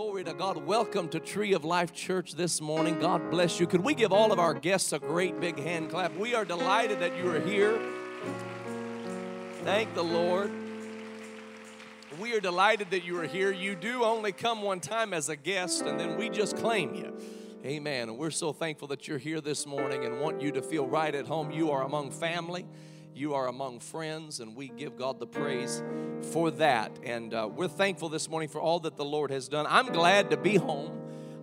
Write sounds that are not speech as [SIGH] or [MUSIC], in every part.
Glory to God. Welcome to Tree of Life Church this morning. God bless you. Could we give all of our guests a great big hand clap? We are delighted that you are here. Thank the Lord. We are delighted that you are here. You do only come one time as a guest, and then we just claim you. Amen. And we're so thankful that you're here this morning and want you to feel right at home. You are among family you are among friends, and we give God the praise for that. And uh, we're thankful this morning for all that the Lord has done. I'm glad to be home.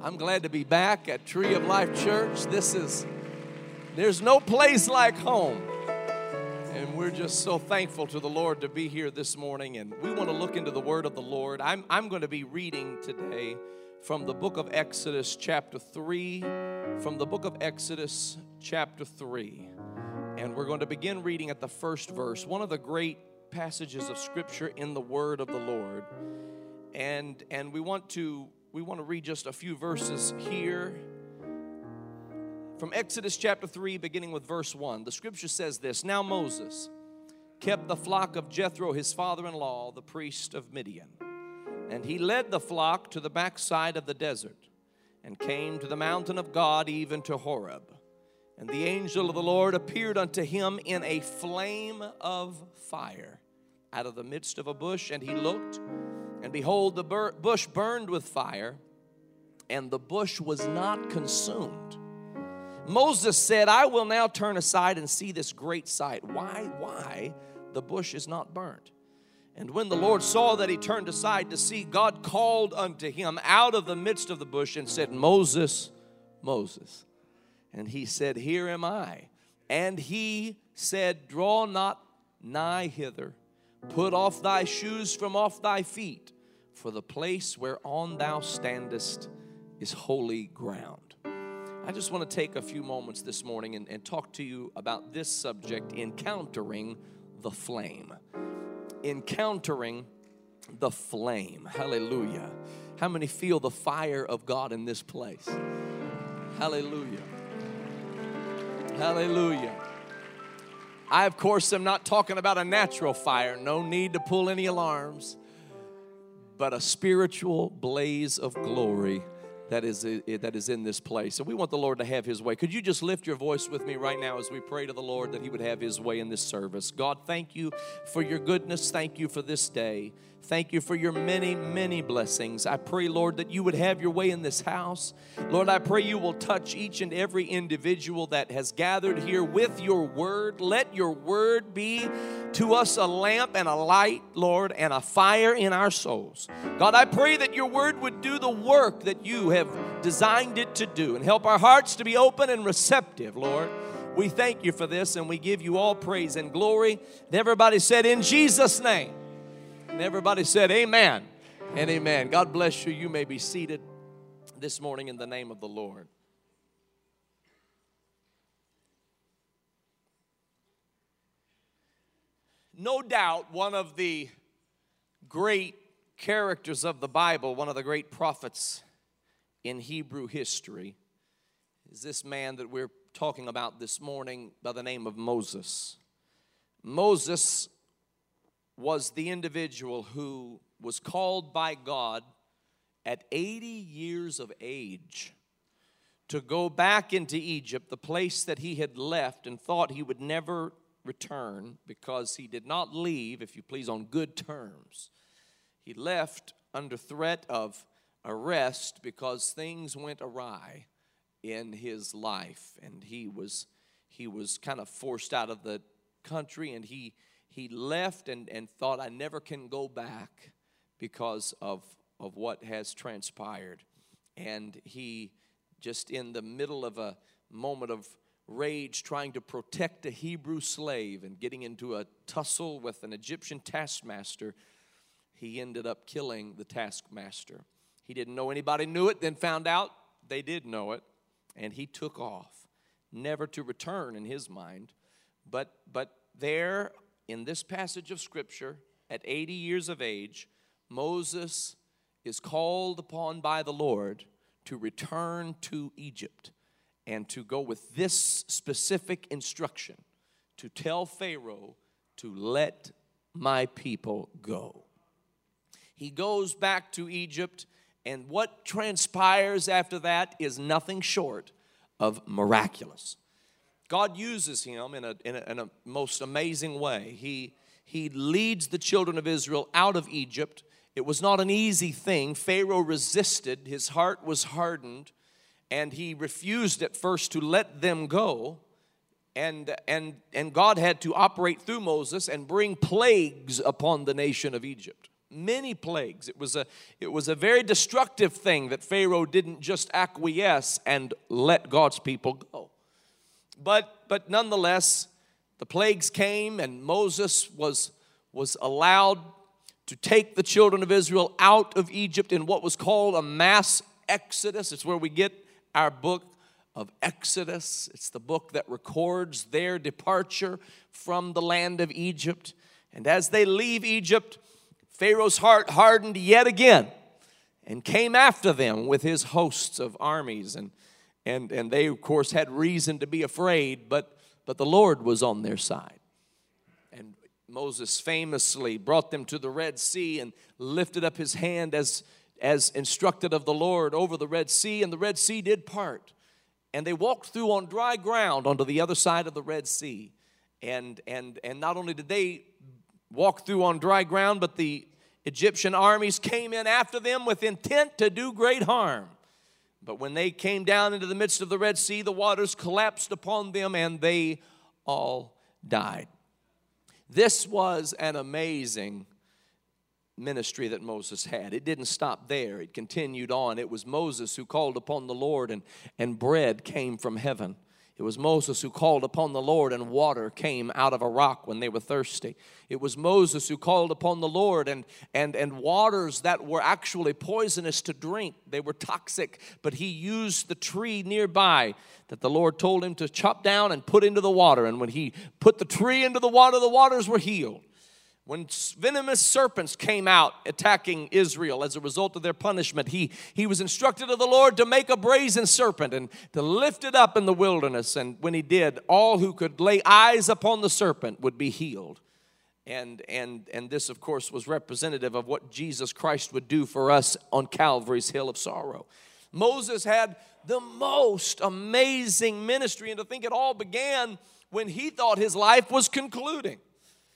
I'm glad to be back at Tree of Life Church. This is, there's no place like home. And we're just so thankful to the Lord to be here this morning. And we want to look into the Word of the Lord. I'm, I'm going to be reading today from the book of Exodus, chapter 3. From the book of Exodus, chapter 3. And we're going to begin reading at the first verse, one of the great passages of scripture in the word of the Lord. And and we want to we want to read just a few verses here. From Exodus chapter 3 beginning with verse 1. The scripture says this, Now Moses kept the flock of Jethro his father-in-law, the priest of Midian. And he led the flock to the backside of the desert and came to the mountain of God even to Horeb. And the angel of the Lord appeared unto him in a flame of fire out of the midst of a bush. And he looked, and behold, the bush burned with fire, and the bush was not consumed. Moses said, I will now turn aside and see this great sight. Why, why the bush is not burnt? And when the Lord saw that he turned aside to see, God called unto him out of the midst of the bush and said, Moses, Moses. And he said, Here am I. And he said, Draw not nigh hither, put off thy shoes from off thy feet, for the place whereon thou standest is holy ground. I just want to take a few moments this morning and, and talk to you about this subject encountering the flame. Encountering the flame. Hallelujah. How many feel the fire of God in this place? Hallelujah. Hallelujah. I, of course, am not talking about a natural fire, no need to pull any alarms, but a spiritual blaze of glory that is, that is in this place. And we want the Lord to have His way. Could you just lift your voice with me right now as we pray to the Lord that He would have His way in this service? God, thank you for your goodness. Thank you for this day. Thank you for your many, many blessings. I pray, Lord, that you would have your way in this house. Lord, I pray you will touch each and every individual that has gathered here with your word. Let your word be to us a lamp and a light, Lord, and a fire in our souls. God, I pray that your word would do the work that you have designed it to do and help our hearts to be open and receptive, Lord. We thank you for this and we give you all praise and glory. And everybody said, In Jesus' name. And everybody said, Amen and amen. God bless you. You may be seated this morning in the name of the Lord. No doubt, one of the great characters of the Bible, one of the great prophets in Hebrew history, is this man that we're talking about this morning by the name of Moses. Moses was the individual who was called by God at 80 years of age to go back into Egypt, the place that he had left and thought he would never return because he did not leave, if you please, on good terms. He left under threat of arrest because things went awry in his life and he was he was kind of forced out of the country and he he left and, and thought, I never can go back because of, of what has transpired. And he, just in the middle of a moment of rage, trying to protect a Hebrew slave and getting into a tussle with an Egyptian taskmaster, he ended up killing the taskmaster. He didn't know anybody knew it, then found out they did know it, and he took off, never to return in his mind. But, but there in this passage of Scripture, at 80 years of age, Moses is called upon by the Lord to return to Egypt and to go with this specific instruction to tell Pharaoh to let my people go. He goes back to Egypt And what transpires after that is nothing short of miraculous. God uses him in a, in a, in a most amazing way. He, he leads the children of Israel out of Egypt. It was not an easy thing. Pharaoh resisted, his heart was hardened, and he refused at first to let them go. And, and, and God had to operate through Moses and bring plagues upon the nation of Egypt many plagues. It was, a, it was a very destructive thing that Pharaoh didn't just acquiesce and let God's people go. But, but nonetheless, the plagues came and Moses was, was allowed to take the children of Israel out of Egypt in what was called a mass exodus. It's where we get our book of Exodus. It's the book that records their departure from the land of Egypt. And as they leave Egypt, Pharaoh's heart hardened yet again and came after them with his hosts of armies. And, and, and they, of course, had reason to be afraid, but, but the Lord was on their side. And Moses famously brought them to the Red Sea and lifted up his hand as, as instructed of the Lord over the Red Sea, and the Red Sea did part. And they walked through on dry ground onto the other side of the Red Sea. And, and, and not only did they walk through on dry ground, but the Egyptian armies came in after them with intent to do great harm. But when they came down into the midst of the Red Sea, the waters collapsed upon them and they all died. This was an amazing ministry that Moses had. It didn't stop there, it continued on. It was Moses who called upon the Lord, and, and bread came from heaven. It was Moses who called upon the Lord, and water came out of a rock when they were thirsty. It was Moses who called upon the Lord, and, and, and waters that were actually poisonous to drink. They were toxic, but he used the tree nearby that the Lord told him to chop down and put into the water. And when he put the tree into the water, the waters were healed. When venomous serpents came out attacking Israel as a result of their punishment, he, he was instructed of the Lord to make a brazen serpent and to lift it up in the wilderness. And when he did, all who could lay eyes upon the serpent would be healed. And, and, and this, of course, was representative of what Jesus Christ would do for us on Calvary's Hill of Sorrow. Moses had the most amazing ministry, and to think it all began when he thought his life was concluding.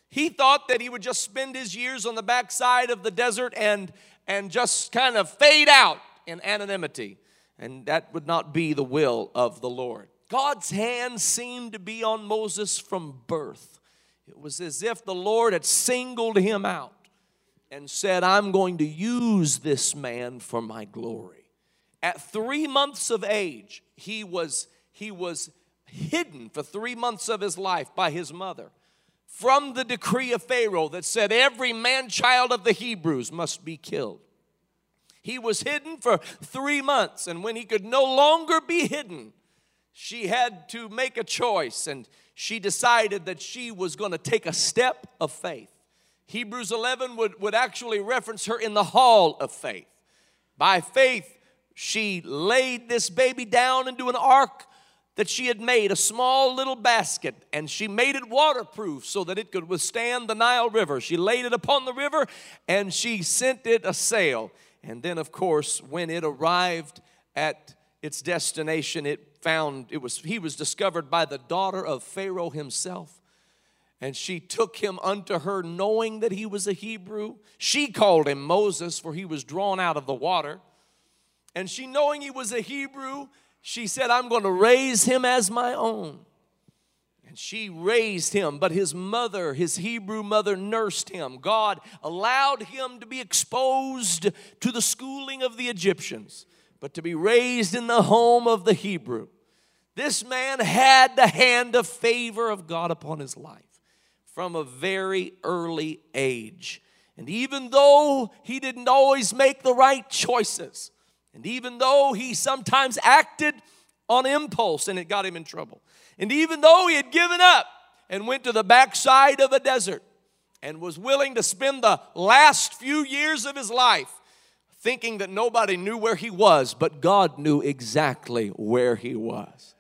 He thought that he would just spend his years on the backside of the desert and, and just kind of fade out in anonymity. And that would not be the will of the Lord. God's hand seemed to be on Moses from birth. It was as if the Lord had singled him out and said, I'm going to use this man for my glory. At three months of age, he was, he was hidden for three months of his life by his mother from the decree of Pharaoh that said every man child of the Hebrews must be killed. He was hidden for three months, and when he could no longer be hidden, she had to make a choice, and she decided that she was going to take a step of faith. Hebrews 11 would, would actually reference her in the hall of faith. By faith, she laid this baby down into an ark that she had made a small little basket and she made it waterproof so that it could withstand the Nile River. She laid it upon the river and she sent it a sail. And then, of course, when it arrived at its destination, it found it was he was discovered by the daughter of Pharaoh himself. And she took him unto her, knowing that he was a Hebrew. She called him Moses, for he was drawn out of the water. And she, knowing he was a Hebrew, she said, I'm going to raise him as my own. And she raised him, but his mother, his Hebrew mother, nursed him. God allowed him to be exposed to the schooling of the Egyptians, but to be raised in the home of the Hebrew. This man had the hand of favor of God upon his life from a very early age. And even though he didn't always make the right choices, and even though he sometimes acted on impulse and it got him in trouble, and even though he had given up and went to the backside of a desert and was willing to spend the last few years of his life thinking that nobody knew where he was, but God knew exactly where he was.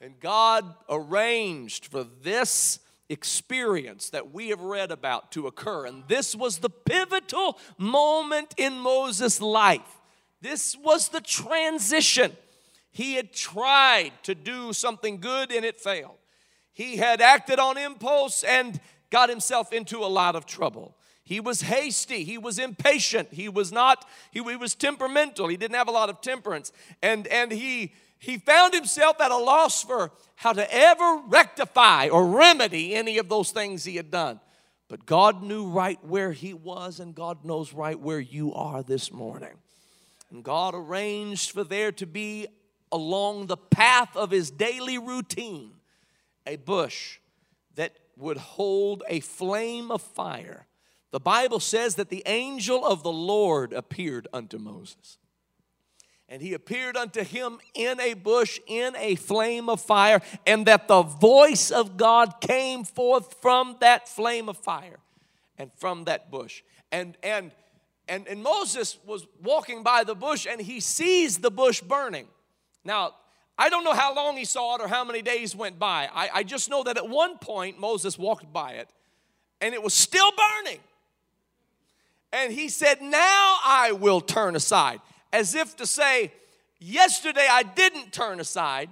And God arranged for this experience that we have read about to occur. And this was the pivotal moment in Moses' life This was the transition. He had tried to do something good and it failed. He had acted on impulse and got himself into a lot of trouble. He was hasty. He was impatient. He was not, he, he, was temperamental. He didn't have a lot of temperance. And, and he, he found himself at a loss for how to ever rectify or remedy any of those things he had done. But God knew right where he was, and God knows right where you are this morning. And God arranged for there to be along the path of his daily routine a bush that would hold a flame of fire. The Bible says that the angel of the Lord appeared unto Moses. And he appeared unto him in a bush, in a flame of fire, and that the voice of God came forth from that flame of fire and from that bush. And, and, and, and Moses was walking by the bush and he sees the bush burning. Now, I don't know how long he saw it or how many days went by. I, I just know that at one point Moses walked by it and it was still burning. And he said, Now I will turn aside. As if to say, Yesterday I didn't turn aside,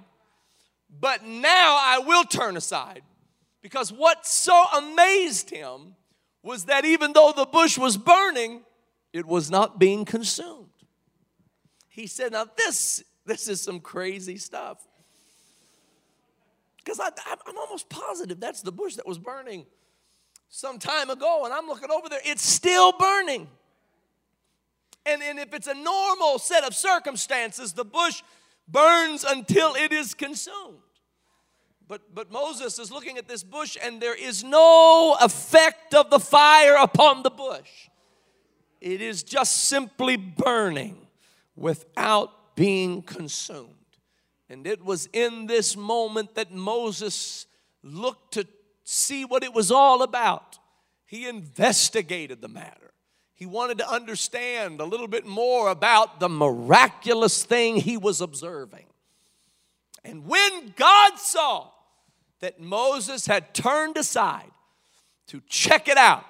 but now I will turn aside. Because what so amazed him was that even though the bush was burning, it was not being consumed. He said, Now this this is some crazy stuff. Because I'm almost positive that's the bush that was burning some time ago, and I'm looking over there, it's still burning. And, and if it's a normal set of circumstances, the bush burns until it is consumed. But, but Moses is looking at this bush, and there is no effect of the fire upon the bush. It is just simply burning without being consumed. And it was in this moment that Moses looked to see what it was all about. He investigated the matter. He wanted to understand a little bit more about the miraculous thing he was observing. And when God saw that Moses had turned aside to check it out,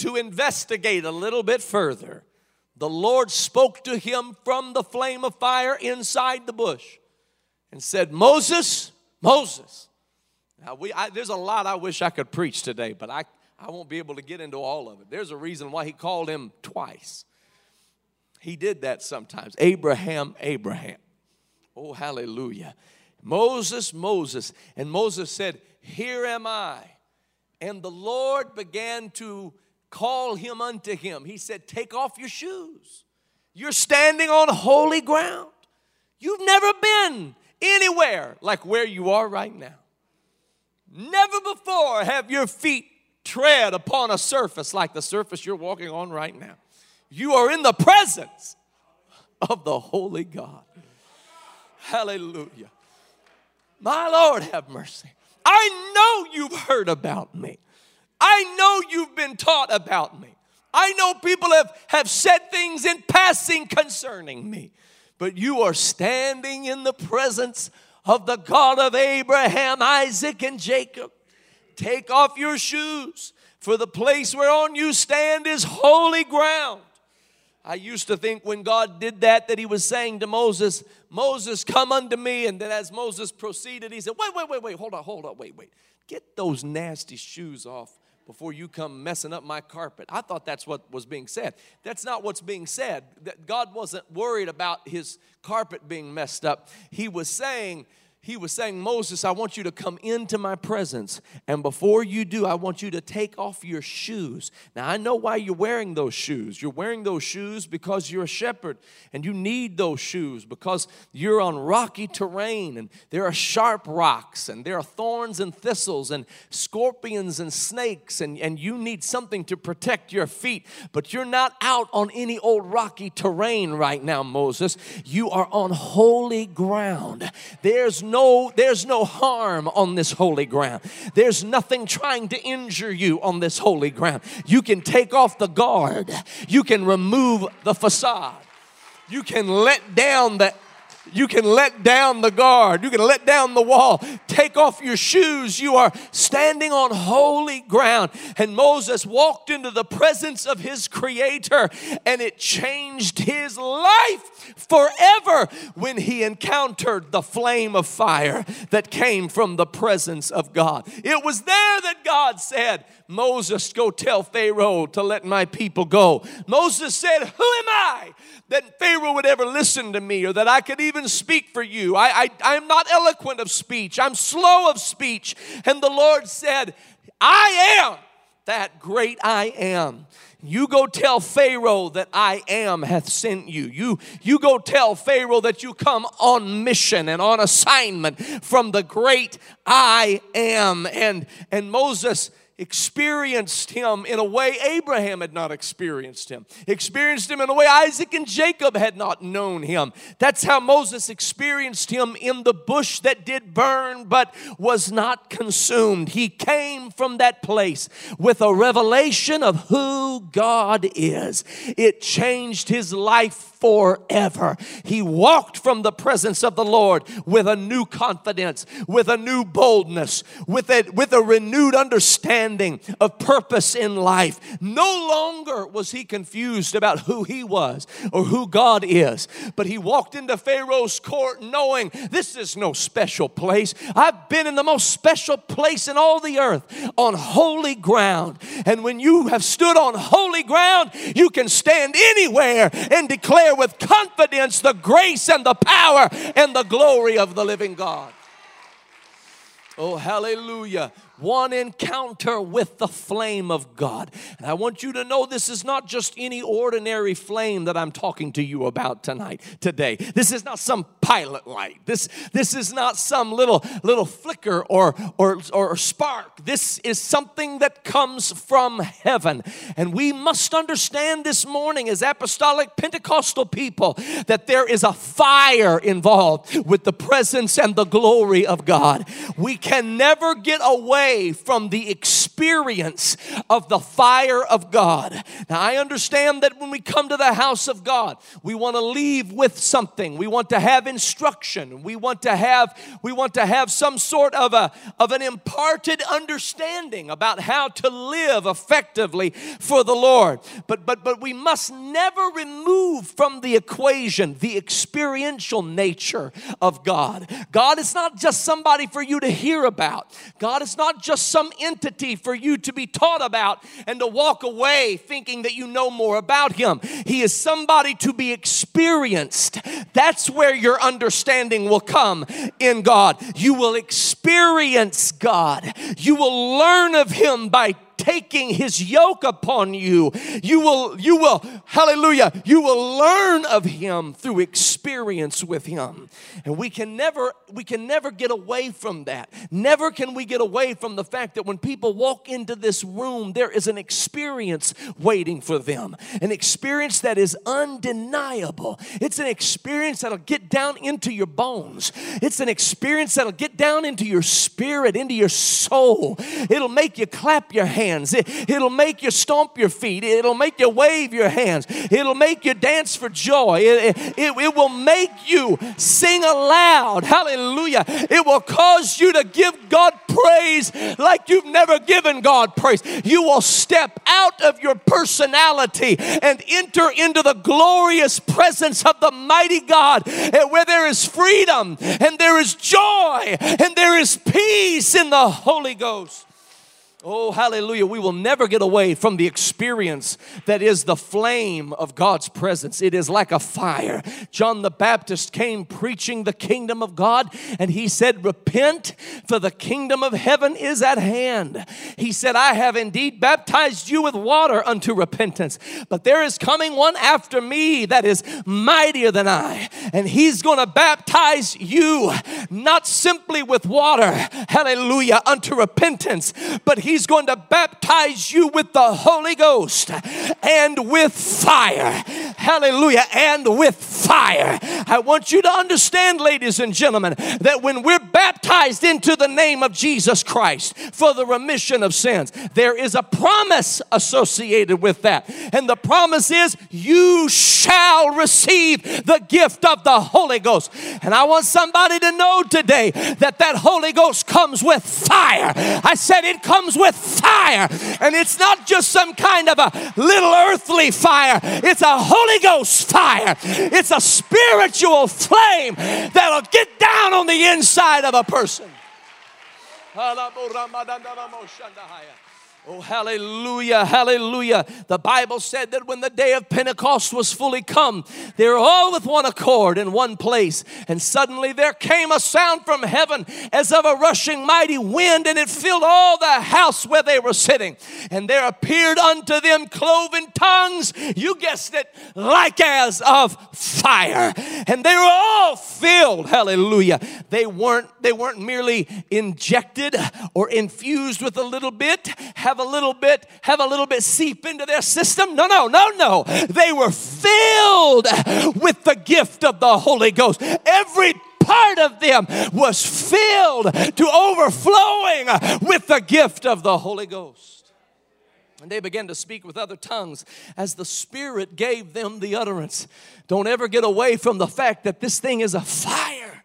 to investigate a little bit further, the Lord spoke to him from the flame of fire inside the bush and said, Moses, Moses. Now, we, I, there's a lot I wish I could preach today, but I, I won't be able to get into all of it. There's a reason why he called him twice. He did that sometimes. Abraham, Abraham. Oh, hallelujah. Moses, Moses. And Moses said, Here am I. And the Lord began to call him unto him. He said, Take off your shoes. You're standing on holy ground. You've never been anywhere like where you are right now. Never before have your feet tread upon a surface like the surface you're walking on right now. You are in the presence of the holy God. Hallelujah. My Lord, have mercy. I know you've heard about me. I know you've been taught about me. I know people have, have said things in passing concerning me, but you are standing in the presence of the God of Abraham, Isaac, and Jacob. Take off your shoes, for the place whereon you stand is holy ground. I used to think when God did that, that He was saying to Moses, Moses, come unto me. And then as Moses proceeded, He said, Wait, wait, wait, wait, hold on, hold on, wait, wait. Get those nasty shoes off before you come messing up my carpet. I thought that's what was being said. That's not what's being said. That God wasn't worried about his carpet being messed up. He was saying, he was saying, Moses, I want you to come into my presence. And before you do, I want you to take off your shoes. Now, I know why you're wearing those shoes. You're wearing those shoes because you're a shepherd and you need those shoes because you're on rocky terrain and there are sharp rocks and there are thorns and thistles and scorpions and snakes and, and you need something to protect your feet. But you're not out on any old rocky terrain right now, Moses. You are on holy ground. There's no there's no harm on this holy ground. There's nothing trying to injure you on this holy ground. You can take off the guard. You can remove the facade. You can let down the you can let down the guard. You can let down the wall. take off your shoes, you are standing on holy ground. And Moses walked into the presence of his Creator, and it changed his life forever when he encountered the flame of fire that came from the presence of God. It was there that God said, Moses, go tell Pharaoh to let my people go. Moses said, Who am I that Pharaoh would ever listen to me or that I could even speak for you? I, I, I'm not eloquent of speech, I'm slow of speech. And the Lord said, I am that great I am. You go tell Pharaoh that I am hath sent you. You, you go tell Pharaoh that you come on mission and on assignment from the great I am. And, and Moses experienced him in a way Abraham had not experienced him, experienced him in a way Isaac and Jacob had not known him. That's how Moses experienced him in the bush that did burn but was not consumed. He came from that place with a revelation of who God is. It changed his life forever. He walked from the presence of the Lord with a new confidence, with a new boldness, with a, with a renewed understanding of purpose in life. No longer was he confused about who he was or who God is, but he walked into Pharaoh's court knowing this is no special place. I've been in the most special place in all the earth on holy ground. And when you have stood on holy ground, you can stand anywhere and declare with confidence the grace and the power and the glory of the living God. Oh, hallelujah one encounter with the flame of God. And I want you to know this is not just any ordinary flame that I'm talking to you about tonight, today. This is not some pilot light. This, this is not some little, little flicker or, or, or spark. This is something that comes from heaven. And we must understand this morning as apostolic Pentecostal people that there is a fire involved with the presence and the glory of God. We can never get away away from the experience of the fire of God. Now, I understand that when we come to the house of God, we want to leave with something. We want to have instruction. We want to have we want to have some sort of a of an imparted understanding about how to live effectively for the Lord. But but but we must never remove from the equation the experiential nature of God. God is not just somebody for you to hear about. God is not just some entity for you to be taught about and to walk away thinking that you know more about Him. He is somebody to be experienced. That's where your understanding will come in God. You will experience God, you will learn of Him by taking his yoke upon you. You will, you will, hallelujah, you will learn of him through experience with him. And we can never, we can never get away from that. Never can we get away from the fact that when people walk into this room, there is an experience waiting for them. An experience that is undeniable. It's an experience that'll get down into your bones. It's an experience that'll get down into your spirit, into your soul. It'll make you clap your hands hands. It, will make you stomp your feet. It'll make you wave your hands. It'll make you dance for joy. It, it, it will make you sing aloud. Hallelujah. It will cause you to give God praise like you've never given God praise. You will step out of your personality and enter into the glorious presence of the mighty God where there is freedom and there is joy and there is peace in the Holy Ghost. Oh, hallelujah. We will never get away from the experience that is the flame of God's presence. It is like a fire. John the Baptist came preaching the kingdom of God, and he said, Repent, for the kingdom of heaven is at hand. He said, I have indeed baptized you with water unto repentance, but there is coming one after me that is mightier than I, and he's going to baptize you not simply with water, hallelujah, unto repentance, but he He's going to baptize you with the Holy Ghost and with fire. Hallelujah. And with fire. I want you to understand, ladies and gentlemen, that when we're baptized into the name of Jesus Christ for the remission of sins, there is a promise associated with that. And the promise is, you shall receive the gift of the Holy Ghost. And I want somebody to know today that that Holy Ghost comes with fire. I said it comes with fire. And it's not just some kind of a little earthly fire, it's a Holy Ghost fire. It's a spiritual flame that'll get down on the inside of a person. Oh, hallelujah, hallelujah. The Bible said that when the day of Pentecost was fully come, they were all with one accord in one place. And suddenly there came a sound from heaven as of a rushing mighty wind, and it filled all the house where they were sitting. And there appeared unto them cloven tongues, you guessed it, like as of fire. And they were all filled, hallelujah. They weren't, they weren't merely injected or infused with a little bit have a little bit, have a little bit seep into their system. No, no, no, no. They were filled with the gift of the Holy Ghost. Every part of them was filled to overflowing with the gift of the Holy Ghost. And they began to speak with other tongues as the Spirit gave them the utterance. Don't ever get away from the fact that this thing is a fire.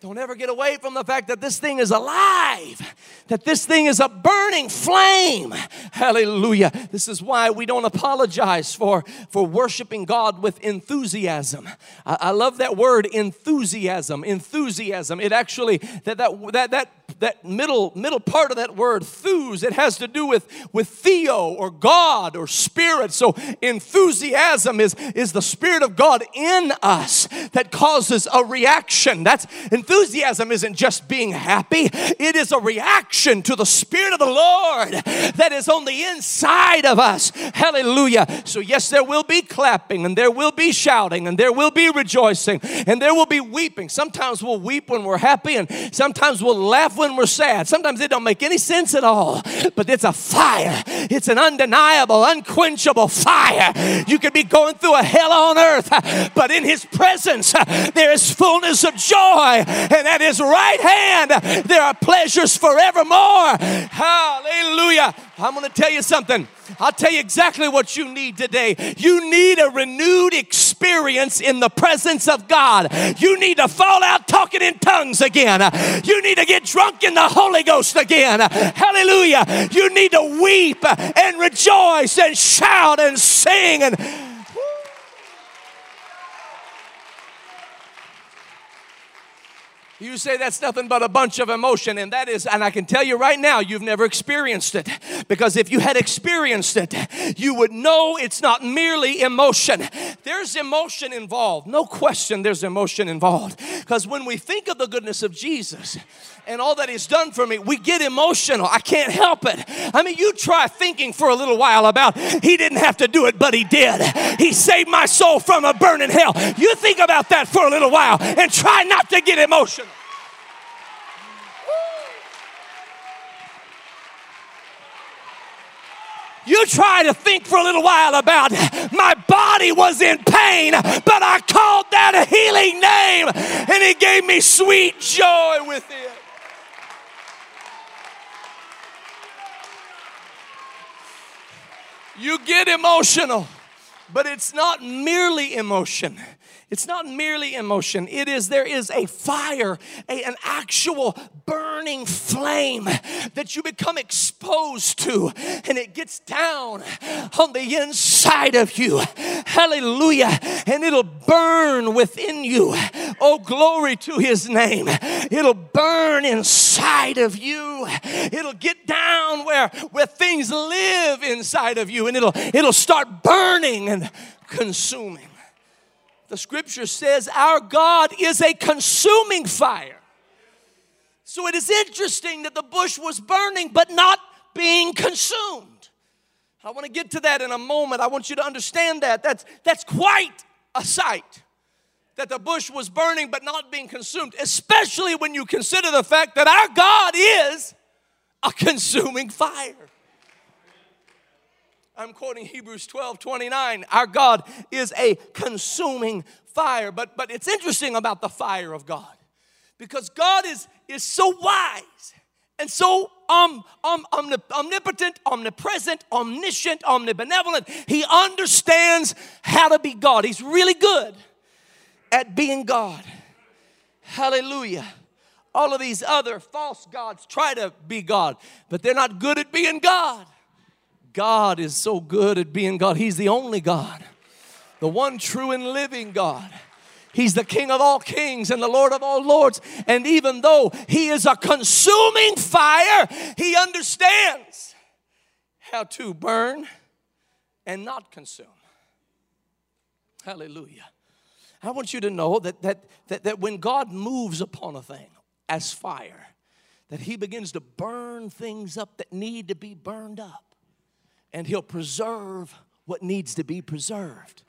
Don't ever get away from the fact that this thing is alive, that this thing is a burning flame. Hallelujah. This is why we don't apologize for, for worshiping God with enthusiasm. I, I love that word enthusiasm. Enthusiasm. It actually, that, that, that, that that middle middle part of that word thus it has to do with with theo or god or spirit. So enthusiasm is is the spirit of god in us that causes a reaction. That's enthusiasm isn't just being happy. It is a reaction to the spirit of the lord that is on the inside of us. Hallelujah. So yes there will be clapping and there will be shouting and there will be rejoicing and there will be weeping. Sometimes we'll weep when we're happy and sometimes we'll laugh when we're sad. Sometimes it don't make any sense at all, but it's a fire. It's an undeniable, unquenchable fire. You could be going through a hell on earth, but in His presence there is fullness of joy, and at His right hand there are pleasures forevermore. Hallelujah. I'm going to tell you something. I'll tell you exactly what you need today. You need a renewed experience in the presence of God. You need to fall out talking in tongues again. You need to get drunk in the Holy Ghost again. Hallelujah. You need to weep and rejoice and shout and sing and You say that's nothing but a bunch of emotion, and that is, and I can tell you right now, you've never experienced it. Because if you had experienced it, you would know it's not merely emotion. There's emotion involved. No question, there's emotion involved. Because when we think of the goodness of Jesus and all that He's done for me, we get emotional. I can't help it. I mean, you try thinking for a little while about He didn't have to do it, but He did. He saved my soul from a burning hell. You think about that for a little while and try not to get emotional. You try to think for a little while about my body was in pain, but I called that a healing name and it gave me sweet joy with You get emotional, but it's not merely emotion. It's not merely emotion. It is, there is a fire, a, an actual burning flame that you become exposed to, and it gets down on the inside of you. Hallelujah. And it'll burn within you. Oh, glory to his name. It'll burn inside of you. It'll get down where, where things live inside of you, and it'll, it'll start burning and consuming. The scripture says our God is a consuming fire. So it is interesting that the bush was burning but not being consumed. I want to get to that in a moment. I want you to understand that. That's, that's quite a sight that the bush was burning but not being consumed, especially when you consider the fact that our God is a consuming fire. I'm quoting Hebrews 12 29. Our God is a consuming fire. But, but it's interesting about the fire of God because God is, is so wise and so um, um, omnipotent, omnipresent, omniscient, omnibenevolent. He understands how to be God. He's really good at being God. Hallelujah. All of these other false gods try to be God, but they're not good at being God. God is so good at being God. He's the only God, the one true and living God. He's the King of all kings and the Lord of all lords. And even though He is a consuming fire, He understands how to burn and not consume. Hallelujah. I want you to know that, that, that, that when God moves upon a thing as fire, that He begins to burn things up that need to be burned up, and He'll preserve what needs to be preserved.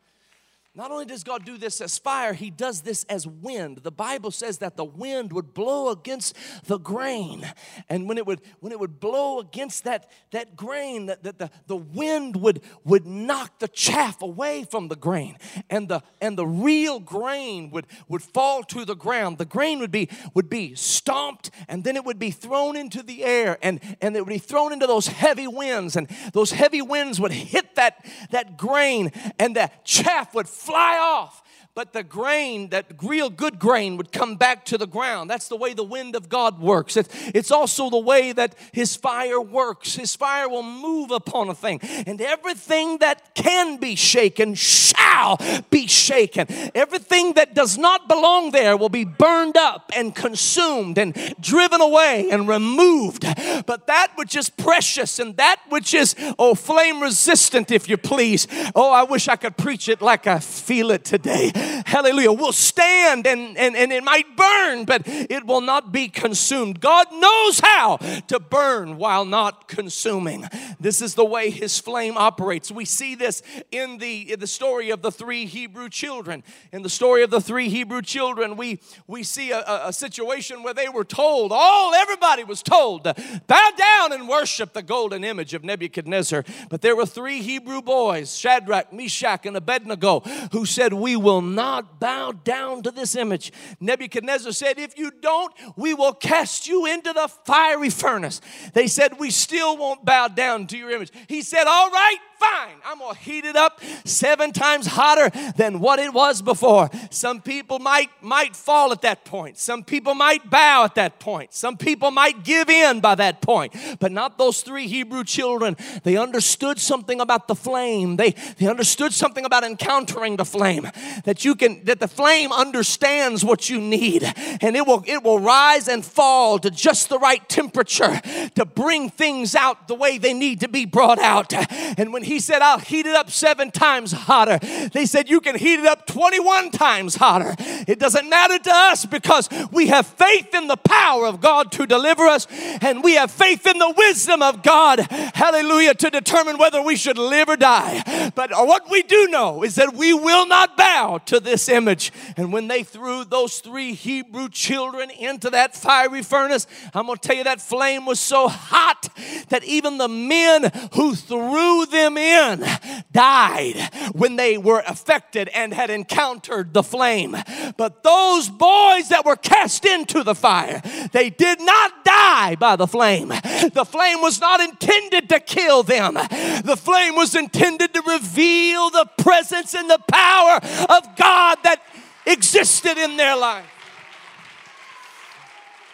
Not only does God do this as fire, He does this as wind. The Bible says that the wind would blow against the grain. And when it would, when it would blow against that, that grain, that, that the, the wind would, would knock the chaff away from the grain. And the, and the real grain would, would fall to the ground. The grain would be, would be stomped and then it would be thrown into the air and, and it would be thrown into those heavy winds. And those heavy winds would hit that, that grain and that chaff would fly off but the grain, that real good grain, would come back to the ground. That's the way the wind of God works. It's also the way that His fire works. His fire will move upon a thing, and everything that can be shaken shall be shaken. Everything that does not belong there will be burned up and consumed and driven away and removed. But that which is precious and that which is, oh, flame resistant, if you please. Oh, I wish I could preach it like I feel it today hallelujah, will stand and, and, and it might burn, but it will not be consumed. God knows how to burn while not consuming. This is the way his flame operates. We see this in the, in the story of the three Hebrew children. In the story of the three Hebrew children, we, we see a, a, a situation where they were told, all everybody was told, to bow down and worship the golden image of Nebuchadnezzar. But there were three Hebrew boys, Shadrach, Meshach, and Abednego, who said, We will not bow down to this image. Nebuchadnezzar said, If you don't, we will cast you into the fiery furnace. They said, We still won't bow down to your image. He said, All right, fine. I'm going to heat it up seven times hotter than what it was before. Some people might, might fall at that point. Some people might bow at that point. Some people might give in by that point. But not those three Hebrew children. They understood something about the flame. They, they understood something about encountering the flame. That you can, that the flame understands what you need. And it will, it will rise and fall to just the right temperature to bring things out the way they need to be brought out. And when he said, I'll heat it up seven times hotter. They said, You can heat it up 21 times hotter. It doesn't matter to us because we have faith in the power of God to deliver us, and we have faith in the wisdom of God, hallelujah, to determine whether we should live or die. But what we do know is that we will not bow to this image. And when they threw those three Hebrew children into that fiery furnace, I'm going to tell you that flame was so hot that even the men who threw them in died when they were affected and had encountered the flame. But those boys that were cast into the fire, they did not die by the flame. The flame was not intended to kill them, the flame was intended to reveal the presence and the power of God that existed in their life.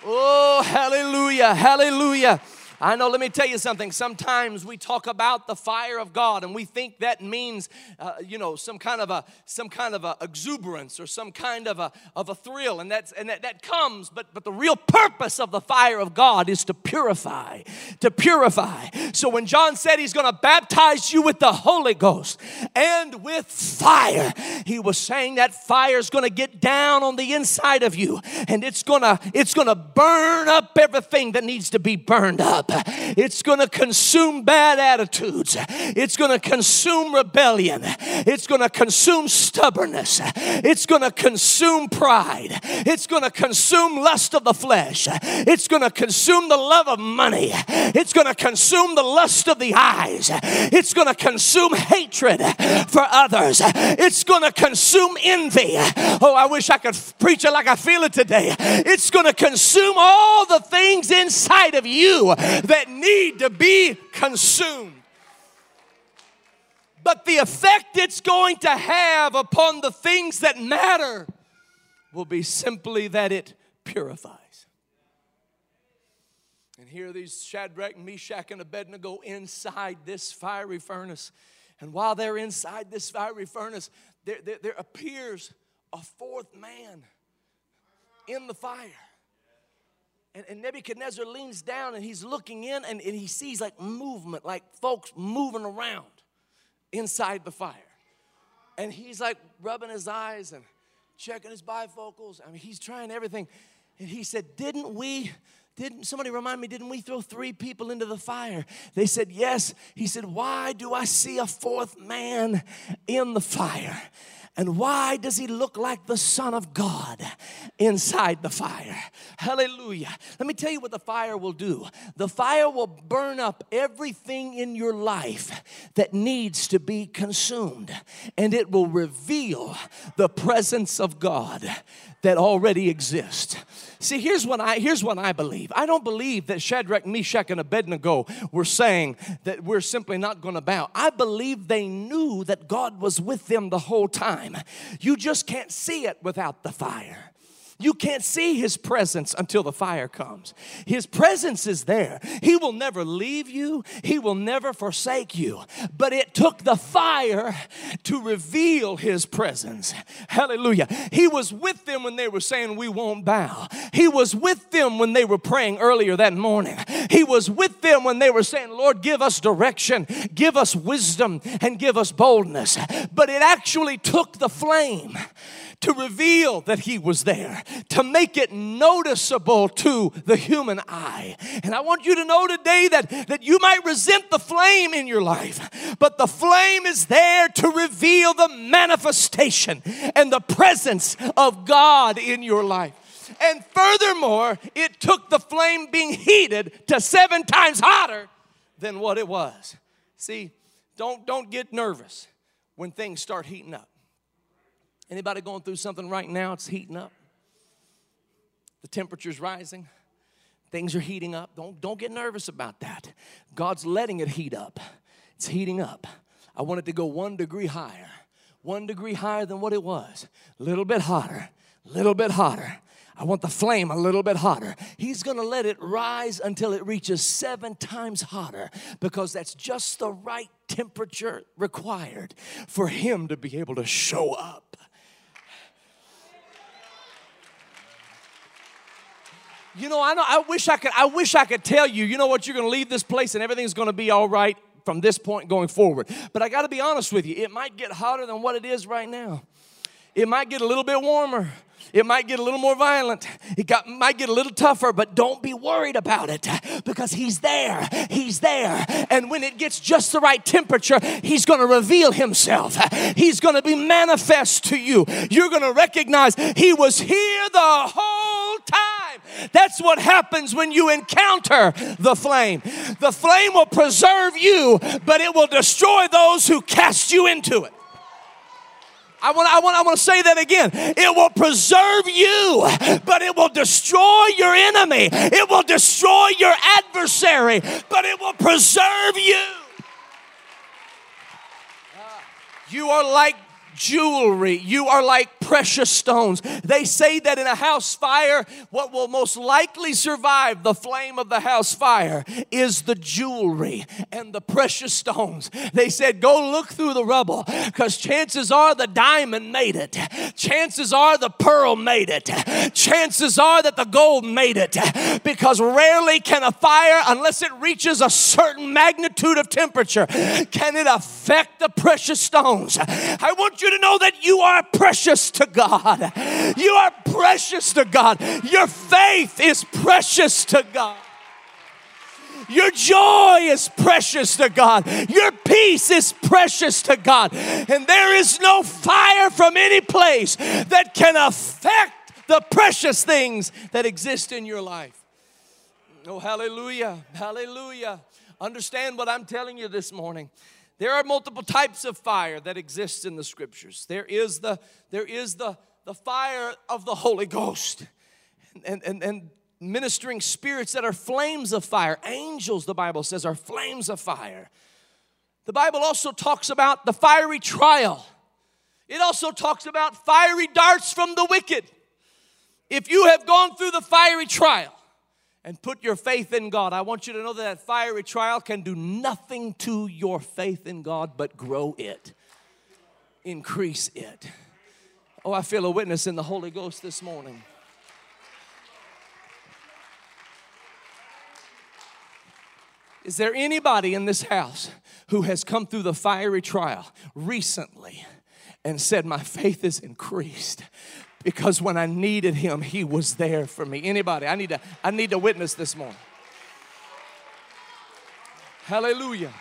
Oh, hallelujah, hallelujah. I know, let me tell you something. Sometimes we talk about the fire of God and we think that means, uh, you know, some kind of a, some kind of a exuberance or some kind of a, of a thrill. And, that's, and that, that comes, but, but the real purpose of the fire of God is to purify, to purify. So when John said he's going to baptize you with the Holy Ghost and with fire, he was saying that fire is going to get down on the inside of you and it's going to, it's going to burn up everything that needs to be burned up up. It's going to consume bad attitudes. It's going to consume rebellion. It's going to consume stubbornness. It's going to consume pride. It's going to consume lust of the flesh. It's going to consume the love of money. It's going to consume the lust of the eyes. It's going to consume hatred for others. It's going to consume envy. Oh, I wish I could preach it like I feel it today. It's going to consume all the things inside of you that need to be consumed. But the effect it's going to have upon the things that matter will be simply that it purifies. And here these Shadrach, Meshach, and Abednego inside this fiery furnace. And while they're inside this fiery furnace, there, there, there appears a fourth man in the fire. And, and, Nebuchadnezzar leans down and he's looking in and, and he sees like movement, like folks moving around inside the fire. And he's like rubbing his eyes and checking his bifocals. I mean, he's trying everything. And he said, Didn't we? Didn't somebody remind me, didn't we throw three people into the fire? They said, Yes. He said, Why do I see a fourth man in the fire? And why does he look like the Son of God inside the fire? Hallelujah. Let me tell you what the fire will do the fire will burn up everything in your life that needs to be consumed, and it will reveal the presence of God that already exists. See, here's what I here's what I believe. I don't believe that Shadrach, Meshach, and Abednego were saying that we're simply not going to bow. I believe they knew that God was with them the whole time. You just can't see it without the fire. You can't see his presence until the fire comes. His presence is there. He will never leave you, he will never forsake you. But it took the fire to reveal his presence. Hallelujah. He was with them when they were saying, We won't bow. He was with them when they were praying earlier that morning. He was with them when they were saying, Lord, give us direction, give us wisdom, and give us boldness. But it actually took the flame to reveal that he was there, to make it noticeable to the human eye. And I want you to know today that, that you might resent the flame in your life, but the flame is there to reveal the manifestation and the presence of God in your life. And furthermore, it took the flame being heated to seven times hotter than what it was. See, don't, don't get nervous when things start heating up. Anybody going through something right now? It's heating up. The temperature's rising. Things are heating up. Don't, don't get nervous about that. God's letting it heat up. It's heating up. I want it to go one degree higher, one degree higher than what it was, a little bit hotter, a little bit hotter. I want the flame a little bit hotter. He's gonna let it rise until it reaches seven times hotter because that's just the right temperature required for Him to be able to show up. You know, I know I wish I could I wish I could tell you, you know what, you're to leave this place and everything's to be all right from this point going forward. But I got to be honest with you, it might get hotter than what it is right now. It might get a little bit warmer. It might get a little more violent. It got, might get a little tougher, but don't be worried about it because He's there. He's there. And when it gets just the right temperature, He's going to reveal Himself. He's going to be manifest to you. You're going to recognize He was here the whole time. That's what happens when you encounter the flame. The flame will preserve you, but it will destroy those who cast you into it. I want, I, want, I want to say that again. It will preserve you, but it will destroy your enemy. It will destroy your adversary, but it will preserve you. You are like jewelry. You are like precious stones. They say that in a house fire, what will most likely survive the flame of the house fire is the jewelry and the precious stones. They said, Go look through the rubble because chances are the diamond made it. Chances are the pearl made it. Chances are that the gold made it because rarely can a fire, unless it reaches a certain magnitude of temperature, can it affect the precious stones. I want you you to know that you are precious to God. You are precious to God. Your faith is precious to God. Your joy is precious to God. Your peace is precious to God. And there is no fire from any place that can affect the precious things that exist in your life. Oh, hallelujah. Hallelujah. Understand what I'm telling you this morning. There are multiple types of fire that exist in the scriptures. There is the, there is the, the fire of the Holy Ghost and, and, and ministering spirits that are flames of fire. Angels, the Bible says, are flames of fire. The Bible also talks about the fiery trial. It also talks about fiery darts from the wicked. If you have gone through the fiery trial and put your faith in God, I want you to know that that fiery trial can do nothing to your faith in God but grow it, increase it. Oh, I feel a witness in the Holy Ghost this morning. Is there anybody in this house who has come through the fiery trial recently and said, My faith is increased? Because when I needed him, he was there for me. Anybody? I need to, I need to witness this morning. Hallelujah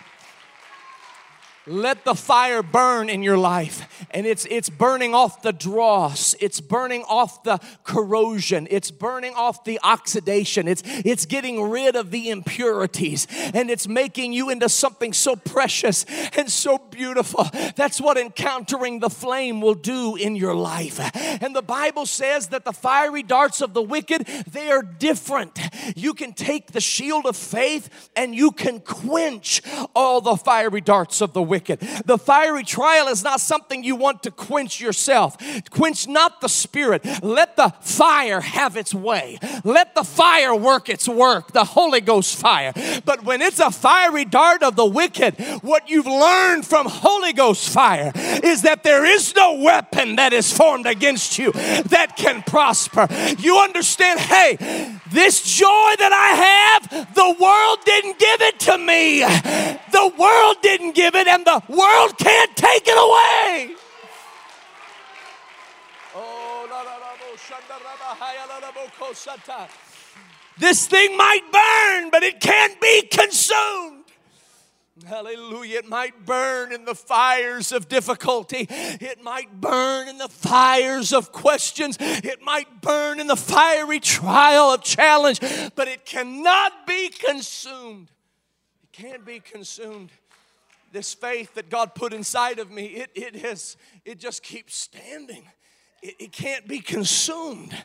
let the fire burn in your life. And it's it's burning off the dross. It's burning off the corrosion. It's burning off the oxidation. It's it's getting rid of the impurities. And it's making you into something so precious and so beautiful. That's what encountering the flame will do in your life. And the bible says that the fiery darts of the wicked they are different. You can take the shield of faith and you can quench all the fiery darts of the wicked wicked. The fiery trial is not something you want to quench yourself. Quench not the spirit. Let the fire have its way. Let the fire work its work, the Holy Ghost fire. But when it's a fiery dart of the wicked, what you've learned from Holy Ghost fire is that there is no weapon that is formed against you that can prosper. You understand, hey, this joy that I have, the world didn't give it to me. The world didn't give it, and the world can't take it away. This thing might burn, but it can't be consumed. Hallelujah. It might burn in the fires of difficulty. It might burn in the fires of questions. It might burn in the fiery trial of challenge, but it cannot be consumed. It can't be consumed this faith that God put inside of me, it, it has, it just keeps standing. It, it can't be consumed.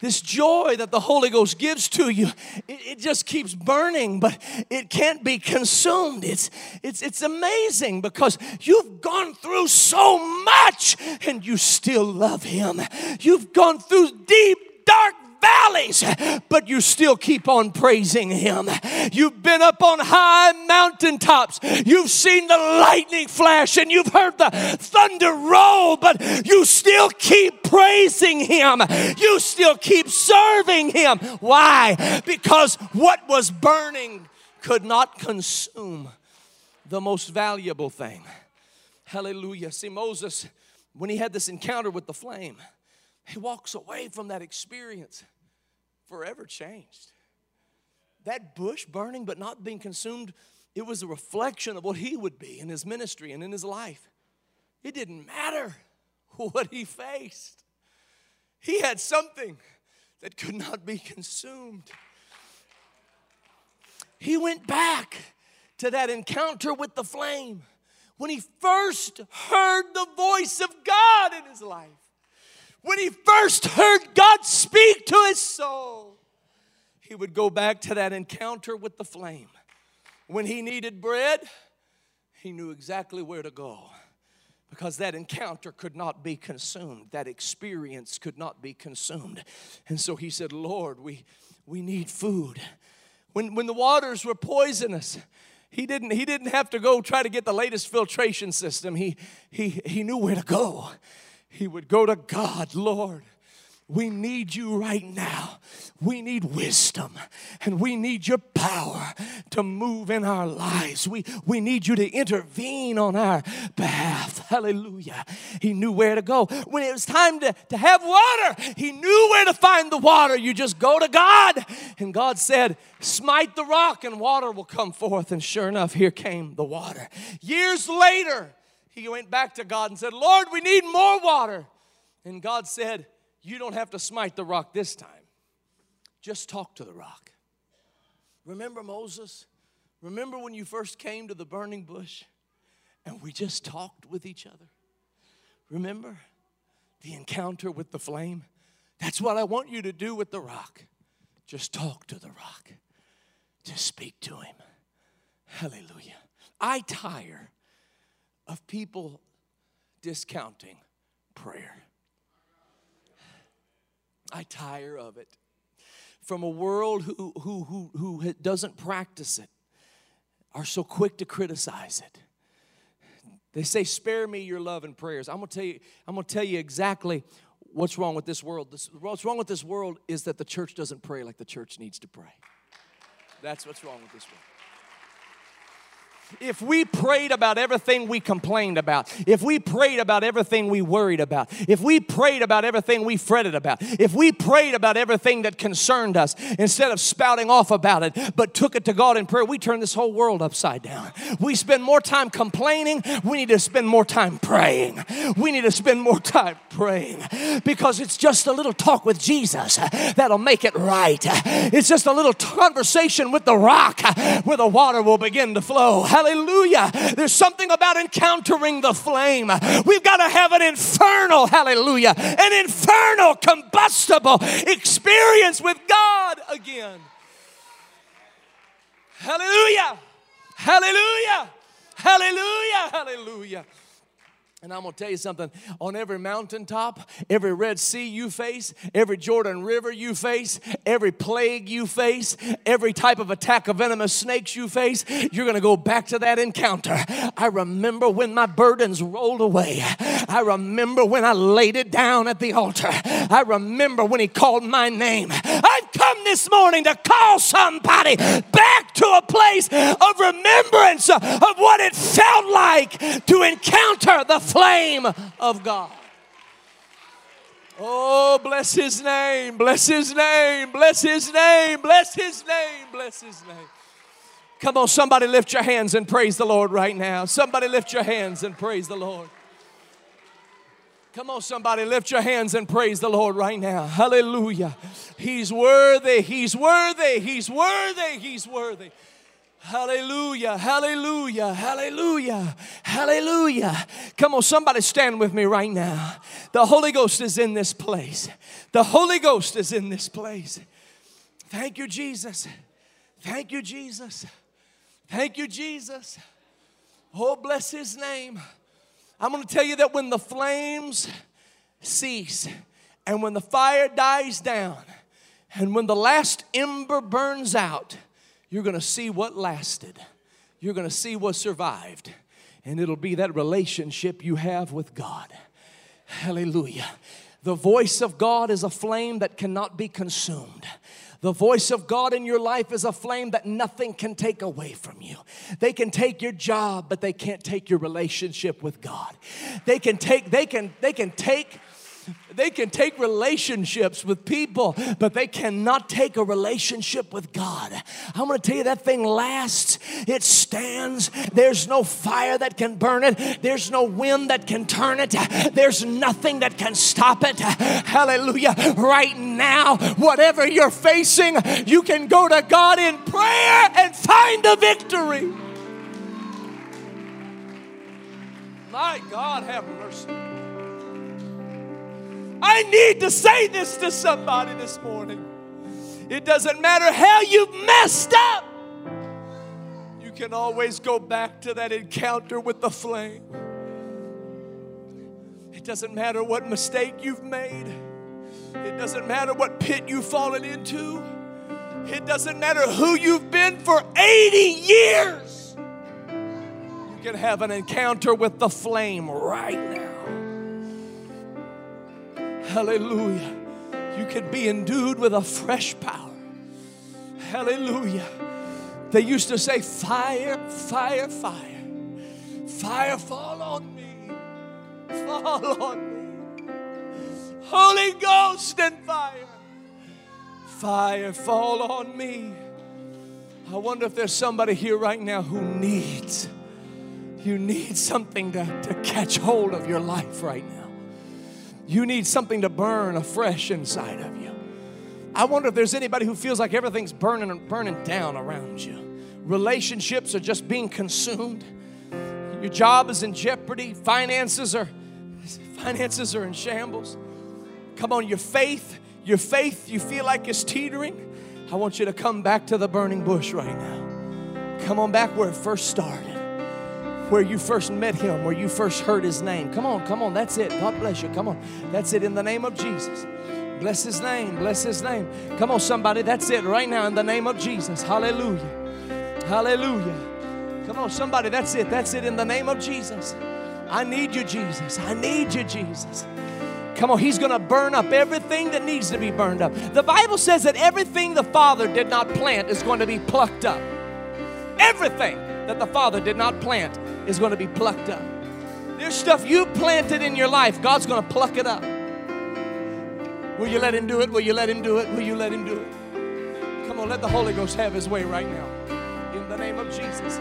This joy that the Holy Ghost gives to you, it, it just keeps burning, but it can't be consumed. It's, it's, it's amazing because you've gone through so much and you still love Him. You've gone through deep, dark valleys, but you still keep on praising Him. You've been up on high mountaintops, you've seen the lightning flash, and you've heard the thunder roll, but you still keep praising Him. You still keep serving Him. Why? Because what was burning could not consume the most valuable thing. Hallelujah. See, Moses, when he had this encounter with the flame, he walks away from that experience forever changed. That bush burning but not being consumed, it was a reflection of what he would be in his ministry and in his life. It didn't matter [LAUGHS] what he faced, he had something that could not be consumed. He went back to that encounter with the flame when he first heard the voice of God in his life when he first heard God speak to his soul, he would go back to that encounter with the flame. When he needed bread, he knew exactly where to go because that encounter could not be consumed, that experience could not be consumed. And so he said, Lord, we, we need food. When, when the waters were poisonous, he didn't, he didn't have to go try to get the latest filtration system. He, he, he knew where to go he would go to God, Lord. We need you right now. We need wisdom and we need your power to move in our lives. We, we need you to intervene on our behalf. Hallelujah. He knew where to go. When it was time to, to have water, he knew where to find the water. You just go to God. And God said, Smite the rock and water will come forth. And sure enough, here came the water. Years later, he went back to God and said, Lord, we need more water. And God said, You don't have to smite the rock this time. Just talk to the rock. Remember Moses? Remember when you first came to the burning bush and we just talked with each other? Remember the encounter with the flame? That's what I want you to do with the rock. Just talk to the rock, just speak to him. Hallelujah. I tire of people discounting prayer. I tire of it. From a world who, who, who, who doesn't practice it, are so quick to criticize it. They say, spare me your love and prayers. I'm gonna tell you, I'm gonna tell you exactly what's wrong with this world. This, what's wrong with this world is that the church doesn't pray like the church needs to pray. That's what's wrong with this world if we prayed about everything we complained about, if we prayed about everything we worried about, if we prayed about everything we fretted about, if we prayed about everything that concerned us instead of spouting off about it, but took it to God in prayer, we turn this whole world upside down. We spend more time complaining, we need to spend more time praying. We need to spend more time praying because it's just a little talk with Jesus that'll make it right. It's just a little conversation with the rock where the water will begin to flow. Hallelujah. There's something about encountering the flame. We've got to have an infernal, hallelujah, an infernal, combustible experience with God again. Hallelujah. Hallelujah. Hallelujah. Hallelujah. And I'm going to tell you something on every mountaintop, every Red Sea you face, every Jordan River you face, every plague you face, every type of attack of venomous snakes you face, you're going to go back to that encounter. I remember when my burdens rolled away. I remember when I laid it down at the altar. I remember when He called my name. I've come this morning to call somebody back to a place of remembrance of what it felt like to encounter the flame of God. Oh, bless his name, bless his name, bless his name, bless his name, bless his name. Come on, somebody lift your hands and praise the Lord right now. Somebody lift your hands and praise the Lord. Come on, somebody, lift your hands and praise the Lord right now. Hallelujah. He's worthy, He's worthy, He's worthy, He's worthy. Hallelujah, hallelujah, hallelujah, hallelujah. Come on, somebody stand with me right now. The Holy Ghost is in this place. The Holy Ghost is in this place. Thank you, Jesus. Thank you, Jesus. Thank you, Jesus. Oh, bless his name. I'm going to tell you that when the flames cease and when the fire dies down and when the last ember burns out, you're going to see what lasted. You're going to see what survived. And it'll be that relationship you have with God. Hallelujah. The voice of God is a flame that cannot be consumed. The voice of God in your life is a flame that nothing can take away from you. They can take your job, but they can't take your relationship with God. They can take, they can, they can take they can take relationships with people, but they cannot take a relationship with God. I'm going to tell you that thing lasts, it stands. There's no fire that can burn it, there's no wind that can turn it, there's nothing that can stop it. Hallelujah. Right now, whatever you're facing, you can go to God in prayer and find the victory. My God, have mercy. I need to say this to somebody this morning. It doesn't matter how you've messed up, you can always go back to that encounter with the flame. It doesn't matter what mistake you've made, it doesn't matter what pit you've fallen into, it doesn't matter who you've been for 80 years. You can have an encounter with the flame right now. Hallelujah. You can be endued with a fresh power. Hallelujah. They used to say, Fire, fire, fire. Fire fall on me. Fall on me. Holy Ghost and fire. Fire fall on me. I wonder if there's somebody here right now who needs, you need something to, to catch hold of your life right now. You need something to burn afresh inside of you. I wonder if there's anybody who feels like everything's burning and burning down around you. Relationships are just being consumed. Your job is in jeopardy. Finances are [LAUGHS] finances are in shambles. Come on, your faith, your faith, you feel like it's teetering. I want you to come back to the burning bush right now. Come on back where it first started where you first met him, where you first heard his name. Come on, come on, that's it. God bless you. Come on, that's it in the name of Jesus. Bless his name. Bless his name. Come on, somebody. That's it right now in the name of Jesus. Hallelujah. Hallelujah. Come on, somebody. That's it. That's it in the name of Jesus. I need you, Jesus. I need you, Jesus. Come on, He's gonna burn up everything that needs to be burned up. The Bible says that everything the Father did not plant is going to be plucked up. Everything that the Father did not plant is going to be plucked up. There's stuff you planted in your life, God's gonna pluck it up. Will you let Him do it? Will you let Him do it? Will you let Him do it? Come on, let the Holy Ghost have His way right now. In the name of Jesus.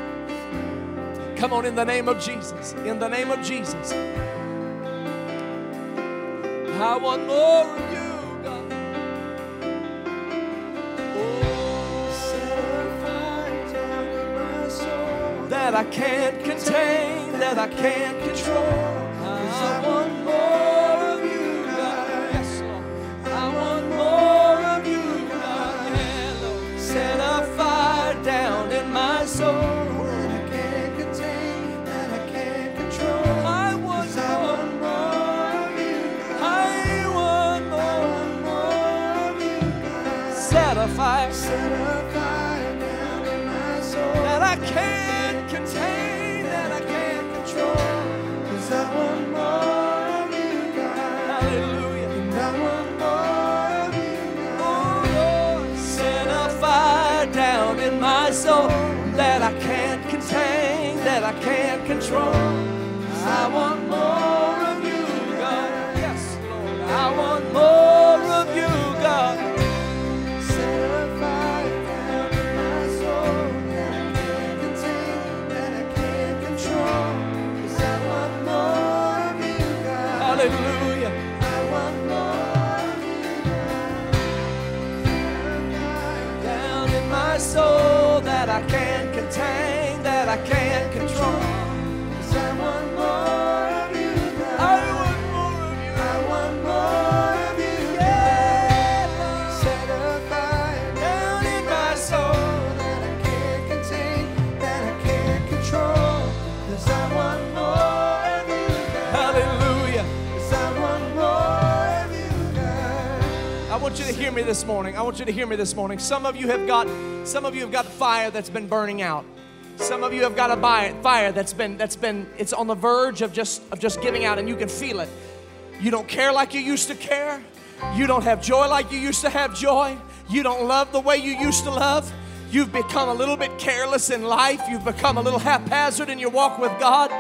Come on, in the name of Jesus. In the name of Jesus. I want more of you, that I can't contain, that I can't control. Soul that I can't contain, that I can't control. I want more me this morning. I want you to hear me this morning. Some of you have got some of you have got fire that's been burning out. Some of you have got a fire that's been that's been it's on the verge of just of just giving out and you can feel it. You don't care like you used to care. You don't have joy like you used to have joy. You don't love the way you used to love. You've become a little bit careless in life. You've become a little haphazard in your walk with God.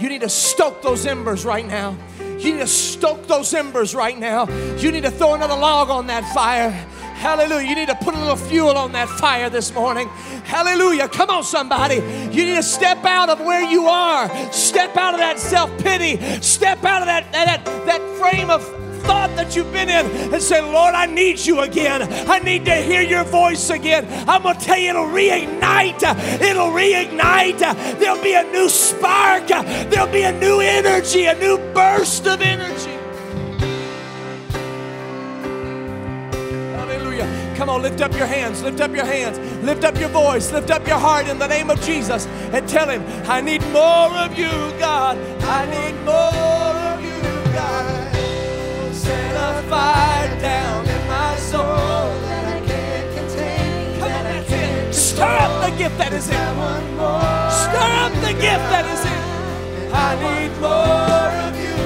You need to stoke those embers right now. You need to stoke those embers right now. You need to throw another log on that fire. Hallelujah. You need to put a little fuel on that fire this morning. Hallelujah. Come on, somebody. You need to step out of where you are. Step out of that self pity. Step out of that, that, that frame of thought that you've been in and say, Lord, I need you again. I need to hear your voice again. I'm going to tell you, it'll reignite. It'll reignite. There'll be a new spark. There'll be a new energy, a new burst of energy. Hallelujah. Come on, lift up your hands, lift up your hands, lift up your voice, lift up your heart in the name of Jesus and tell him, I need more of you, God. I need more of you, God. Fire down in my soul. That I can't contain, Come on, that's it. Stir up the gift that is in. Stir up the gift that is in. I need more